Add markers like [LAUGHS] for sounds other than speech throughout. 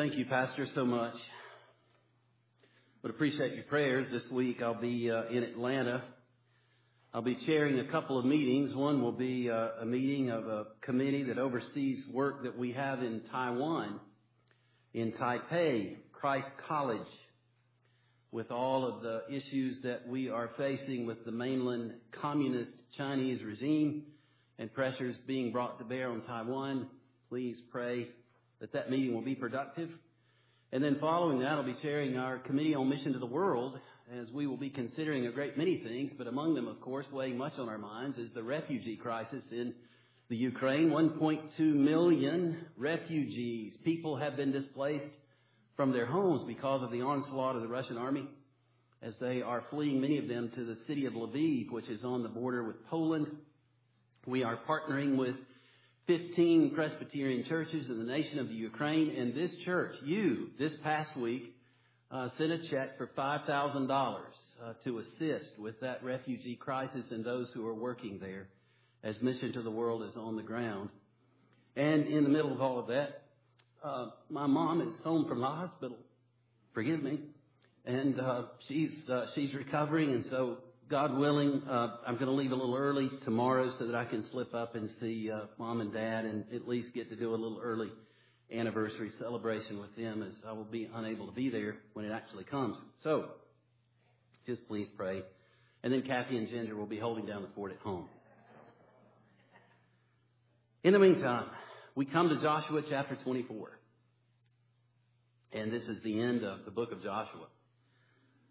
Thank you, Pastor, so much. Would appreciate your prayers. This week I'll be uh, in Atlanta. I'll be chairing a couple of meetings. One will be uh, a meeting of a committee that oversees work that we have in Taiwan, in Taipei, Christ College, with all of the issues that we are facing with the mainland communist Chinese regime and pressures being brought to bear on Taiwan. Please pray that that meeting will be productive. And then following that, I'll be chairing our Committee on Mission to the World, as we will be considering a great many things, but among them, of course, weighing much on our minds is the refugee crisis in the Ukraine. 1.2 million refugees. People have been displaced from their homes because of the onslaught of the Russian army as they are fleeing, many of them, to the city of Lviv, which is on the border with Poland. We are partnering with 15 Presbyterian churches in the nation of Ukraine. And this church, you, this past week, uh, sent a check for $5,000 uh, to assist with that refugee crisis and those who are working there as Mission to the World is on the ground. And in the middle of all of that, uh, my mom is home from the hospital. Forgive me. And uh, she's uh, she's recovering, and so God willing, uh, I'm going to leave a little early tomorrow so that I can slip up and see uh, mom and dad and at least get to do a little early anniversary celebration with them as I will be unable to be there when it actually comes. So, just please pray. And then Kathy and Ginger will be holding down the fort at home. In the meantime, we come to Joshua chapter 24. And this is the end of the book of Joshua.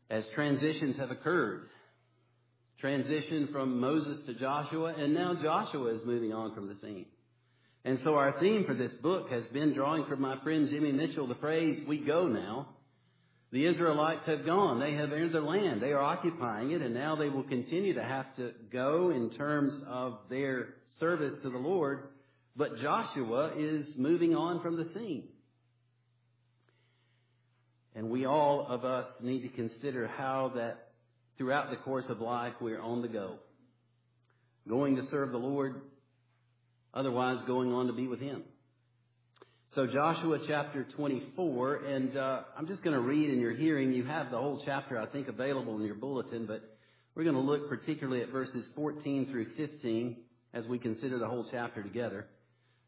As transitions have occurred transition from Moses to Joshua, and now Joshua is moving on from the scene. And so our theme for this book has been drawing from my friend Jimmy Mitchell the phrase, we go now. The Israelites have gone. They have entered the land. They are occupying it, and now they will continue to have to go in terms of their service to the Lord. But Joshua is moving on from the scene. And we all of us need to consider how that throughout the course of life, we are on the go. Going to serve the Lord, otherwise going on to be with Him. So Joshua chapter 24, and uh, I'm just going to read in your hearing. You have the whole chapter, I think, available in your bulletin, but we're going to look particularly at verses 14 through 15 as we consider the whole chapter together.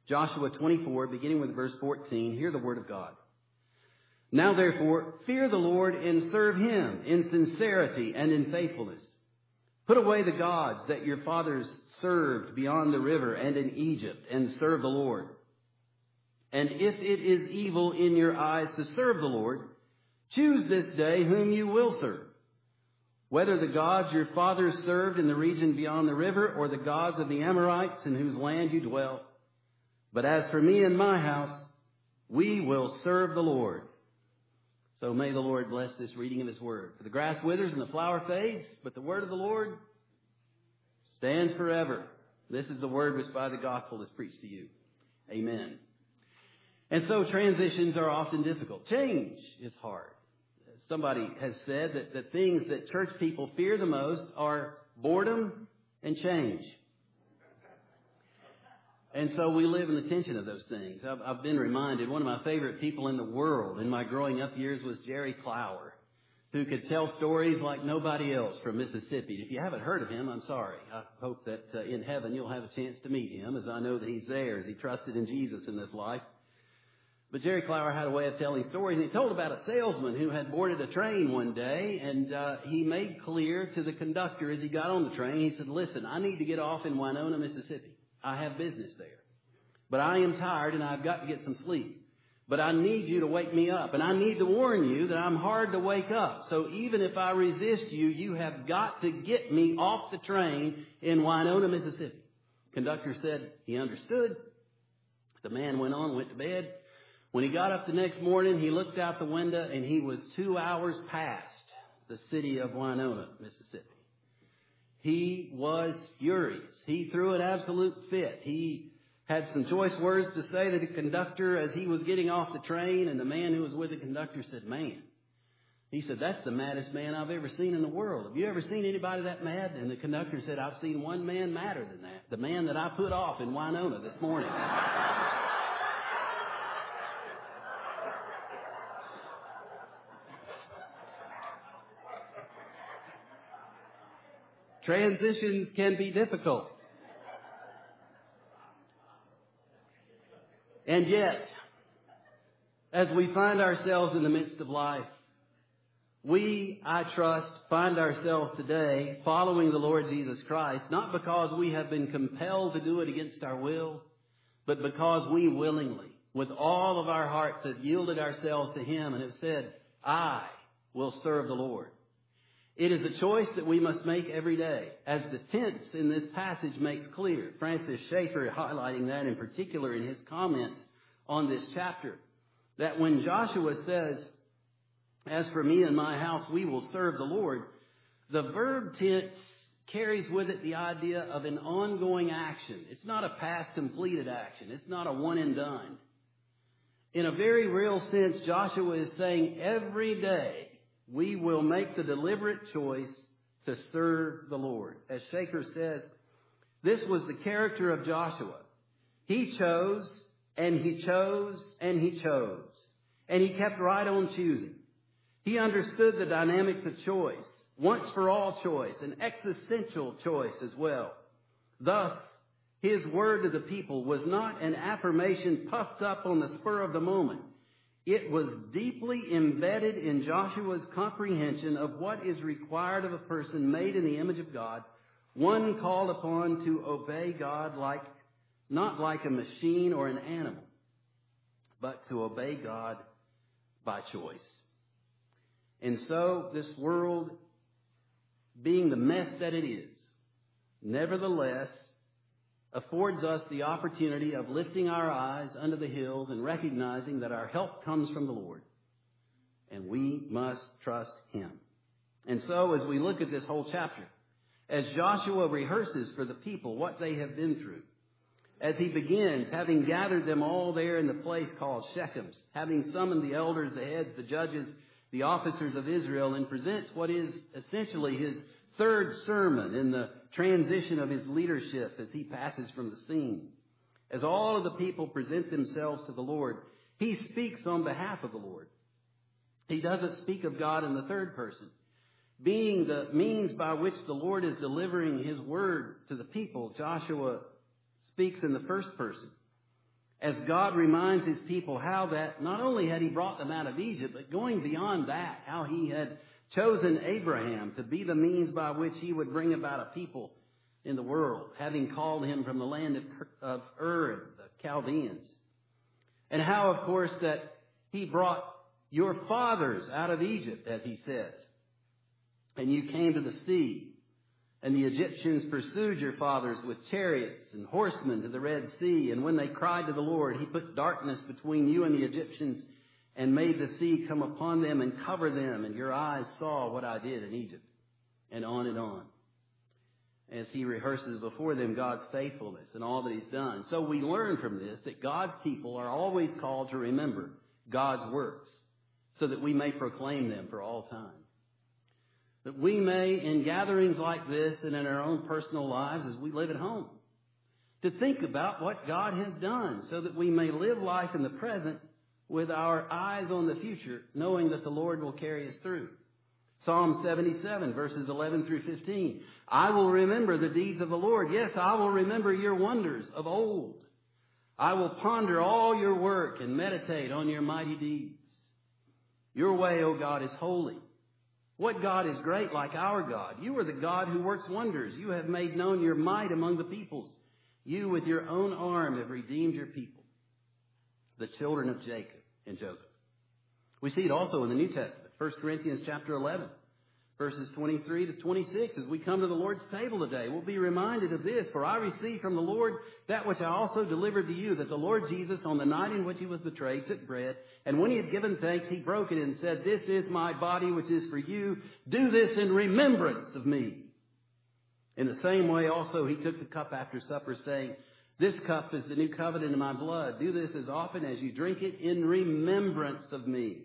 Joshua 24, beginning with verse 14, hear the word of God. Now therefore, fear the Lord and serve him in sincerity and in faithfulness. Put away the gods that your fathers served beyond the river and in Egypt and serve the Lord. And if it is evil in your eyes to serve the Lord, choose this day whom you will serve. Whether the gods your fathers served in the region beyond the river or the gods of the Amorites in whose land you dwell. But as for me and my house, we will serve the Lord. So may the Lord bless this reading of His Word. For the grass withers and the flower fades, but the Word of the Lord stands forever. This is the Word which by the gospel is preached to you. Amen. And so transitions are often difficult. Change is hard. Somebody has said that the things that church people fear the most are boredom and change. And so we live in the tension of those things. I've, I've, been reminded, one of my favorite people in the world in my growing up years was Jerry Clower, who could tell stories like nobody else from Mississippi. If you haven't heard of him, I'm sorry. I hope that uh, in heaven you'll have a chance to meet him, as I know that he's there, as he trusted in Jesus in this life. But Jerry Clower had a way of telling stories, and he told about a salesman who had boarded a train one day, and uh, he made clear to the conductor as he got on the train, he said, listen, I need to get off in Winona, Mississippi. I have business there. But I am tired and I've got to get some sleep. But I need you to wake me up. And I need to warn you that I'm hard to wake up. So even if I resist you, you have got to get me off the train in Winona, Mississippi. Conductor said he understood. The man went on, went to bed. When he got up the next morning, he looked out the window and he was two hours past the city of Winona, Mississippi. He was furious. He threw an absolute fit. He had some choice words to say to the conductor as he was getting off the train, and the man who was with the conductor said, Man, he said, That's the maddest man I've ever seen in the world. Have you ever seen anybody that mad? And the conductor said, I've seen one man madder than that. The man that I put off in Winona this morning. [LAUGHS] Transitions can be difficult. And yet, as we find ourselves in the midst of life, we, I trust, find ourselves today following the Lord Jesus Christ, not because we have been compelled to do it against our will, but because we willingly, with all of our hearts, have yielded ourselves to Him and have said, I will serve the Lord. It is a choice that we must make every day, as the tense in this passage makes clear. Francis Schaeffer highlighting that in particular in his comments on this chapter. That when Joshua says, as for me and my house, we will serve the Lord, the verb tense carries with it the idea of an ongoing action. It's not a past completed action. It's not a one and done. In a very real sense, Joshua is saying every day we will make the deliberate choice to serve the Lord. As Schaeffer says, this was the character of Joshua. He chose, and he chose, and he chose. And he kept right on choosing. He understood the dynamics of choice, once for all choice, an existential choice as well. Thus, his word to the people was not an affirmation puffed up on the spur of the moment. It was deeply embedded in Joshua's comprehension of what is required of a person made in the image of God, one called upon to obey God like, not like a machine or an animal, but to obey God by choice. And so this world, being the mess that it is, nevertheless affords us the opportunity of lifting our eyes under the hills and recognizing that our help comes from the Lord. And we must trust Him. And so as we look at this whole chapter, as Joshua rehearses for the people what they have been through, as he begins, having gathered them all there in the place called Shechem's, having summoned the elders, the heads, the judges, the officers of Israel, and presents what is essentially his third sermon in the transition of his leadership as he passes from the scene. As all of the people present themselves to the Lord, he speaks on behalf of the Lord. He doesn't speak of God in the third person. Being the means by which the Lord is delivering his word to the people, Joshua speaks in the first person. As God reminds his people how that not only had he brought them out of Egypt, but going beyond that, how he had chosen Abraham to be the means by which he would bring about a people in the world, having called him from the land of, of Ur the Chaldeans. And how, of course, that he brought your fathers out of Egypt, as he says. And you came to the sea, and the Egyptians pursued your fathers with chariots and horsemen to the Red Sea. And when they cried to the Lord, he put darkness between you and the Egyptians and made the sea come upon them and cover them, and your eyes saw what I did in Egypt. And on and on. As he rehearses before them God's faithfulness and all that he's done. So we learn from this that God's people are always called to remember God's works so that we may proclaim them for all time. That we may, in gatherings like this and in our own personal lives as we live at home, to think about what God has done so that we may live life in the present with our eyes on the future, knowing that the Lord will carry us through. Psalm 77 verses 11 through 15. I will remember the deeds of the Lord. Yes, I will remember your wonders of old. I will ponder all your work and meditate on your mighty deeds. Your way, O God, is holy. What God is great like our God? You are the God who works wonders. You have made known your might among the peoples. You with your own arm have redeemed your people, the children of Jacob and Joseph. We see it also in the New Testament, 1 Corinthians chapter 11, verses 23 to 26. As we come to the Lord's table today, we'll be reminded of this. For I received from the Lord that which I also delivered to you, that the Lord Jesus, on the night in which he was betrayed, took bread, and when he had given thanks, he broke it and said, This is my body which is for you. Do this in remembrance of me. In the same way also he took the cup after supper, saying, this cup is the new covenant in my blood. Do this as often as you drink it in remembrance of me.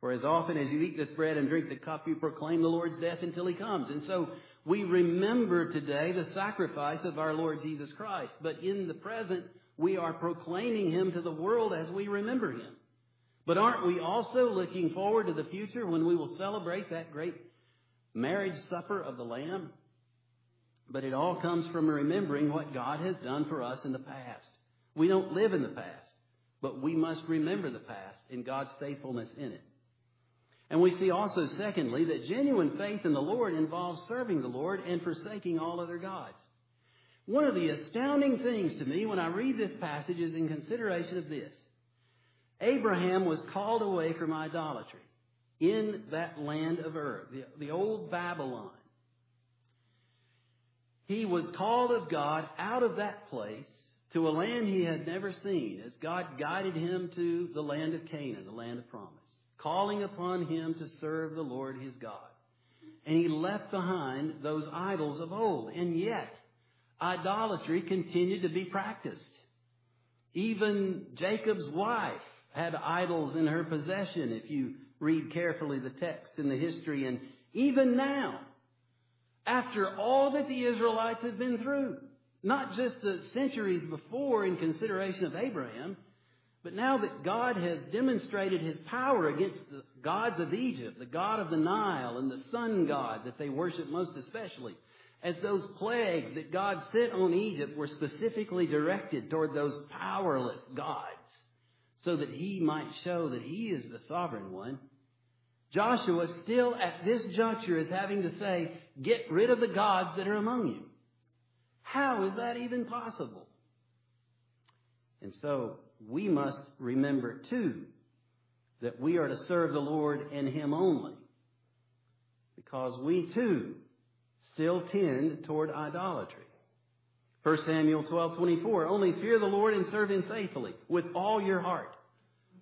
For as often as you eat this bread and drink the cup, you proclaim the Lord's death until he comes. And so we remember today the sacrifice of our Lord Jesus Christ. But in the present, we are proclaiming him to the world as we remember him. But aren't we also looking forward to the future when we will celebrate that great marriage supper of the Lamb? But it all comes from remembering what God has done for us in the past. We don't live in the past, but we must remember the past and God's faithfulness in it. And we see also, secondly, that genuine faith in the Lord involves serving the Lord and forsaking all other gods. One of the astounding things to me when I read this passage is in consideration of this. Abraham was called away from idolatry in that land of Ur, the, the old Babylon. He was called of God out of that place to a land he had never seen as God guided him to the land of Canaan, the land of promise, calling upon him to serve the Lord his God. And he left behind those idols of old. And yet, idolatry continued to be practiced. Even Jacob's wife had idols in her possession, if you read carefully the text and the history. And even now, after all that the Israelites have been through, not just the centuries before in consideration of Abraham, but now that God has demonstrated his power against the gods of Egypt, the god of the Nile and the sun god that they worship most especially, as those plagues that God sent on Egypt were specifically directed toward those powerless gods, so that he might show that he is the sovereign one. Joshua still at this juncture is having to say, get rid of the gods that are among you. How is that even possible? And so we must remember too that we are to serve the Lord and Him only. Because we too still tend toward idolatry. 1 Samuel 12:24 Only fear the Lord and serve him faithfully with all your heart.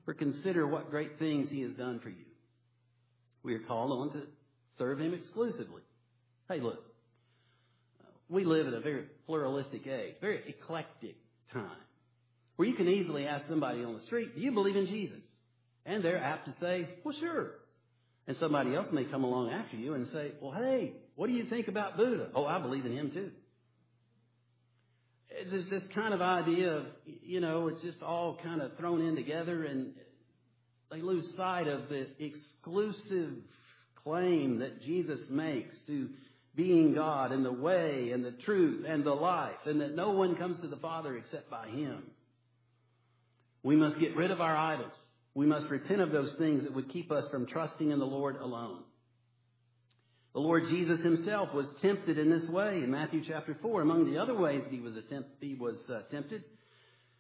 For consider what great things he has done for you. We are called on to serve him exclusively. Hey, look. We live in a very pluralistic age, very eclectic time, where you can easily ask somebody on the street, "Do you believe in Jesus?" And they're apt to say, "Well, sure." And somebody else may come along after you and say, "Well, hey, what do you think about Buddha? Oh, I believe in him too. It's just this kind of idea of, you know, it's just all kind of thrown in together and they lose sight of the exclusive claim that Jesus makes to being God and the way and the truth and the life and that no one comes to the Father except by Him. We must get rid of our idols. We must repent of those things that would keep us from trusting in the Lord alone. The Lord Jesus himself was tempted in this way in Matthew chapter 4. Among the other ways that he was, attempt, he was uh, tempted,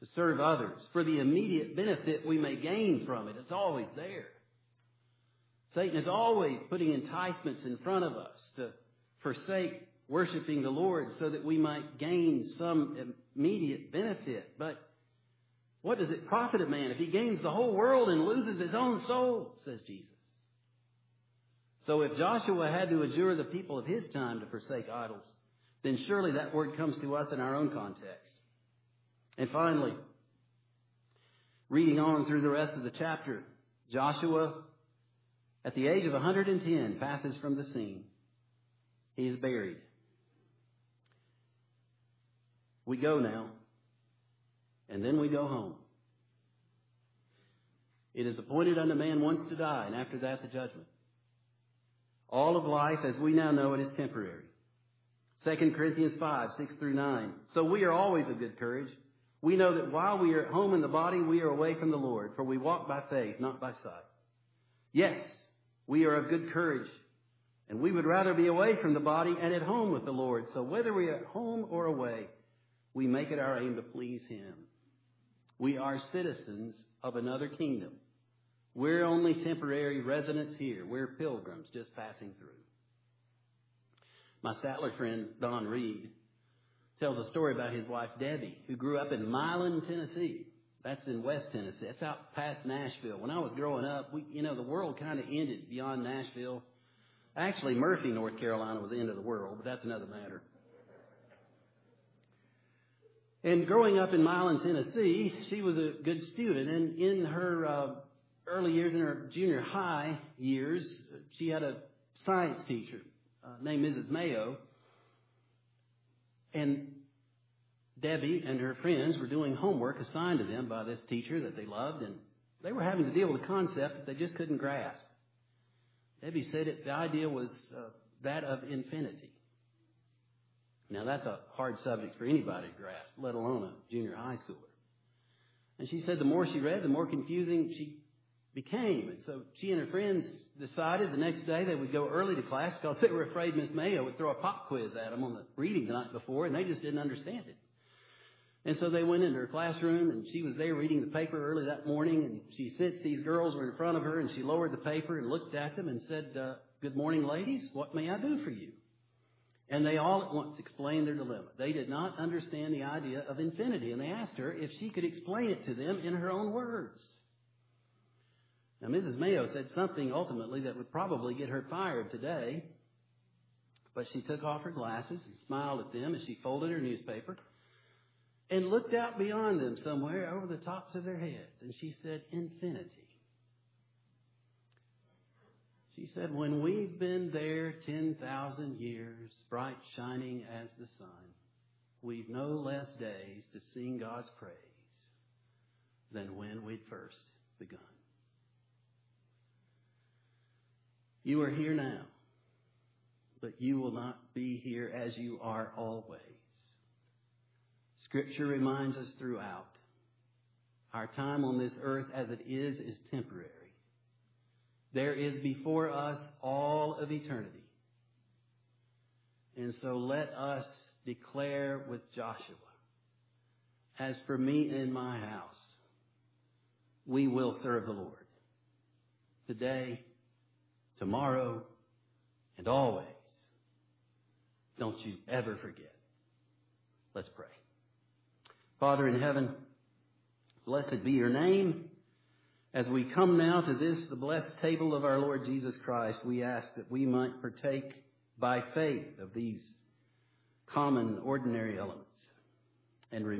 to serve others for the immediate benefit we may gain from it. it is always there. Satan is always putting enticements in front of us to forsake worshiping the Lord so that we might gain some immediate benefit. But what does it profit a man if he gains the whole world and loses his own soul, says Jesus. So if Joshua had to adjure the people of his time to forsake idols, then surely that word comes to us in our own context. And finally, reading on through the rest of the chapter, Joshua, at the age of 110, passes from the scene. He is buried. We go now, and then we go home. It is appointed unto man once to die, and after that the judgment. All of life, as we now know it, is temporary. 2 Corinthians 5, 6 through 9. So we are always of good courage. We know that while we are at home in the body, we are away from the Lord, for we walk by faith, not by sight. Yes, we are of good courage, and we would rather be away from the body and at home with the Lord. So whether we are at home or away, we make it our aim to please Him. We are citizens of another kingdom. We're only temporary residents here. We're pilgrims just passing through. My Statler friend, Don Reid, tells a story about his wife, Debbie, who grew up in Milan, Tennessee. That's in West Tennessee. That's out past Nashville. When I was growing up, we, you know, the world kind of ended beyond Nashville. Actually, Murphy, North Carolina was the end of the world, but that's another matter. And growing up in Milan, Tennessee, she was a good student. And in her uh, early years, in her junior high years, she had a science teacher uh, named Mrs. Mayo. And Debbie and her friends were doing homework assigned to them by this teacher that they loved, and they were having to deal with a concept that they just couldn't grasp. Debbie said it, the idea was uh, that of infinity. Now that's a hard subject for anybody to grasp, let alone a junior high schooler. And she said the more she read, the more confusing she became. And so she and her friends decided the next day they would go early to class because they were afraid Miss Mayo would throw a pop quiz at them on the reading the night before, and they just didn't understand it. And so they went into her classroom, and she was there reading the paper early that morning, and she sits, these girls were in front of her, and she lowered the paper and looked at them and said, uh, Good morning, ladies. What may I do for you? And they all at once explained their dilemma. They did not understand the idea of infinity, and they asked her if she could explain it to them in her own words. Now, Mrs. Mayo said something ultimately that would probably get her fired today, but she took off her glasses and smiled at them as she folded her newspaper and looked out beyond them somewhere over the tops of their heads, and she said, Infinity. She said, When we've been there 10,000 years, bright shining as the sun, we've no less days to sing God's praise than when we'd first begun. You are here now, but you will not be here as you are always. Scripture reminds us throughout our time on this earth as it is is temporary. There is before us all of eternity. And so let us declare with Joshua, as for me and my house, we will serve the Lord. Today, tomorrow, and always. Don't you ever forget. Let's pray. Father in heaven, blessed be your name. As we come now to this, the blessed table of our Lord Jesus Christ, we ask that we might partake by faith of these common, ordinary elements and remember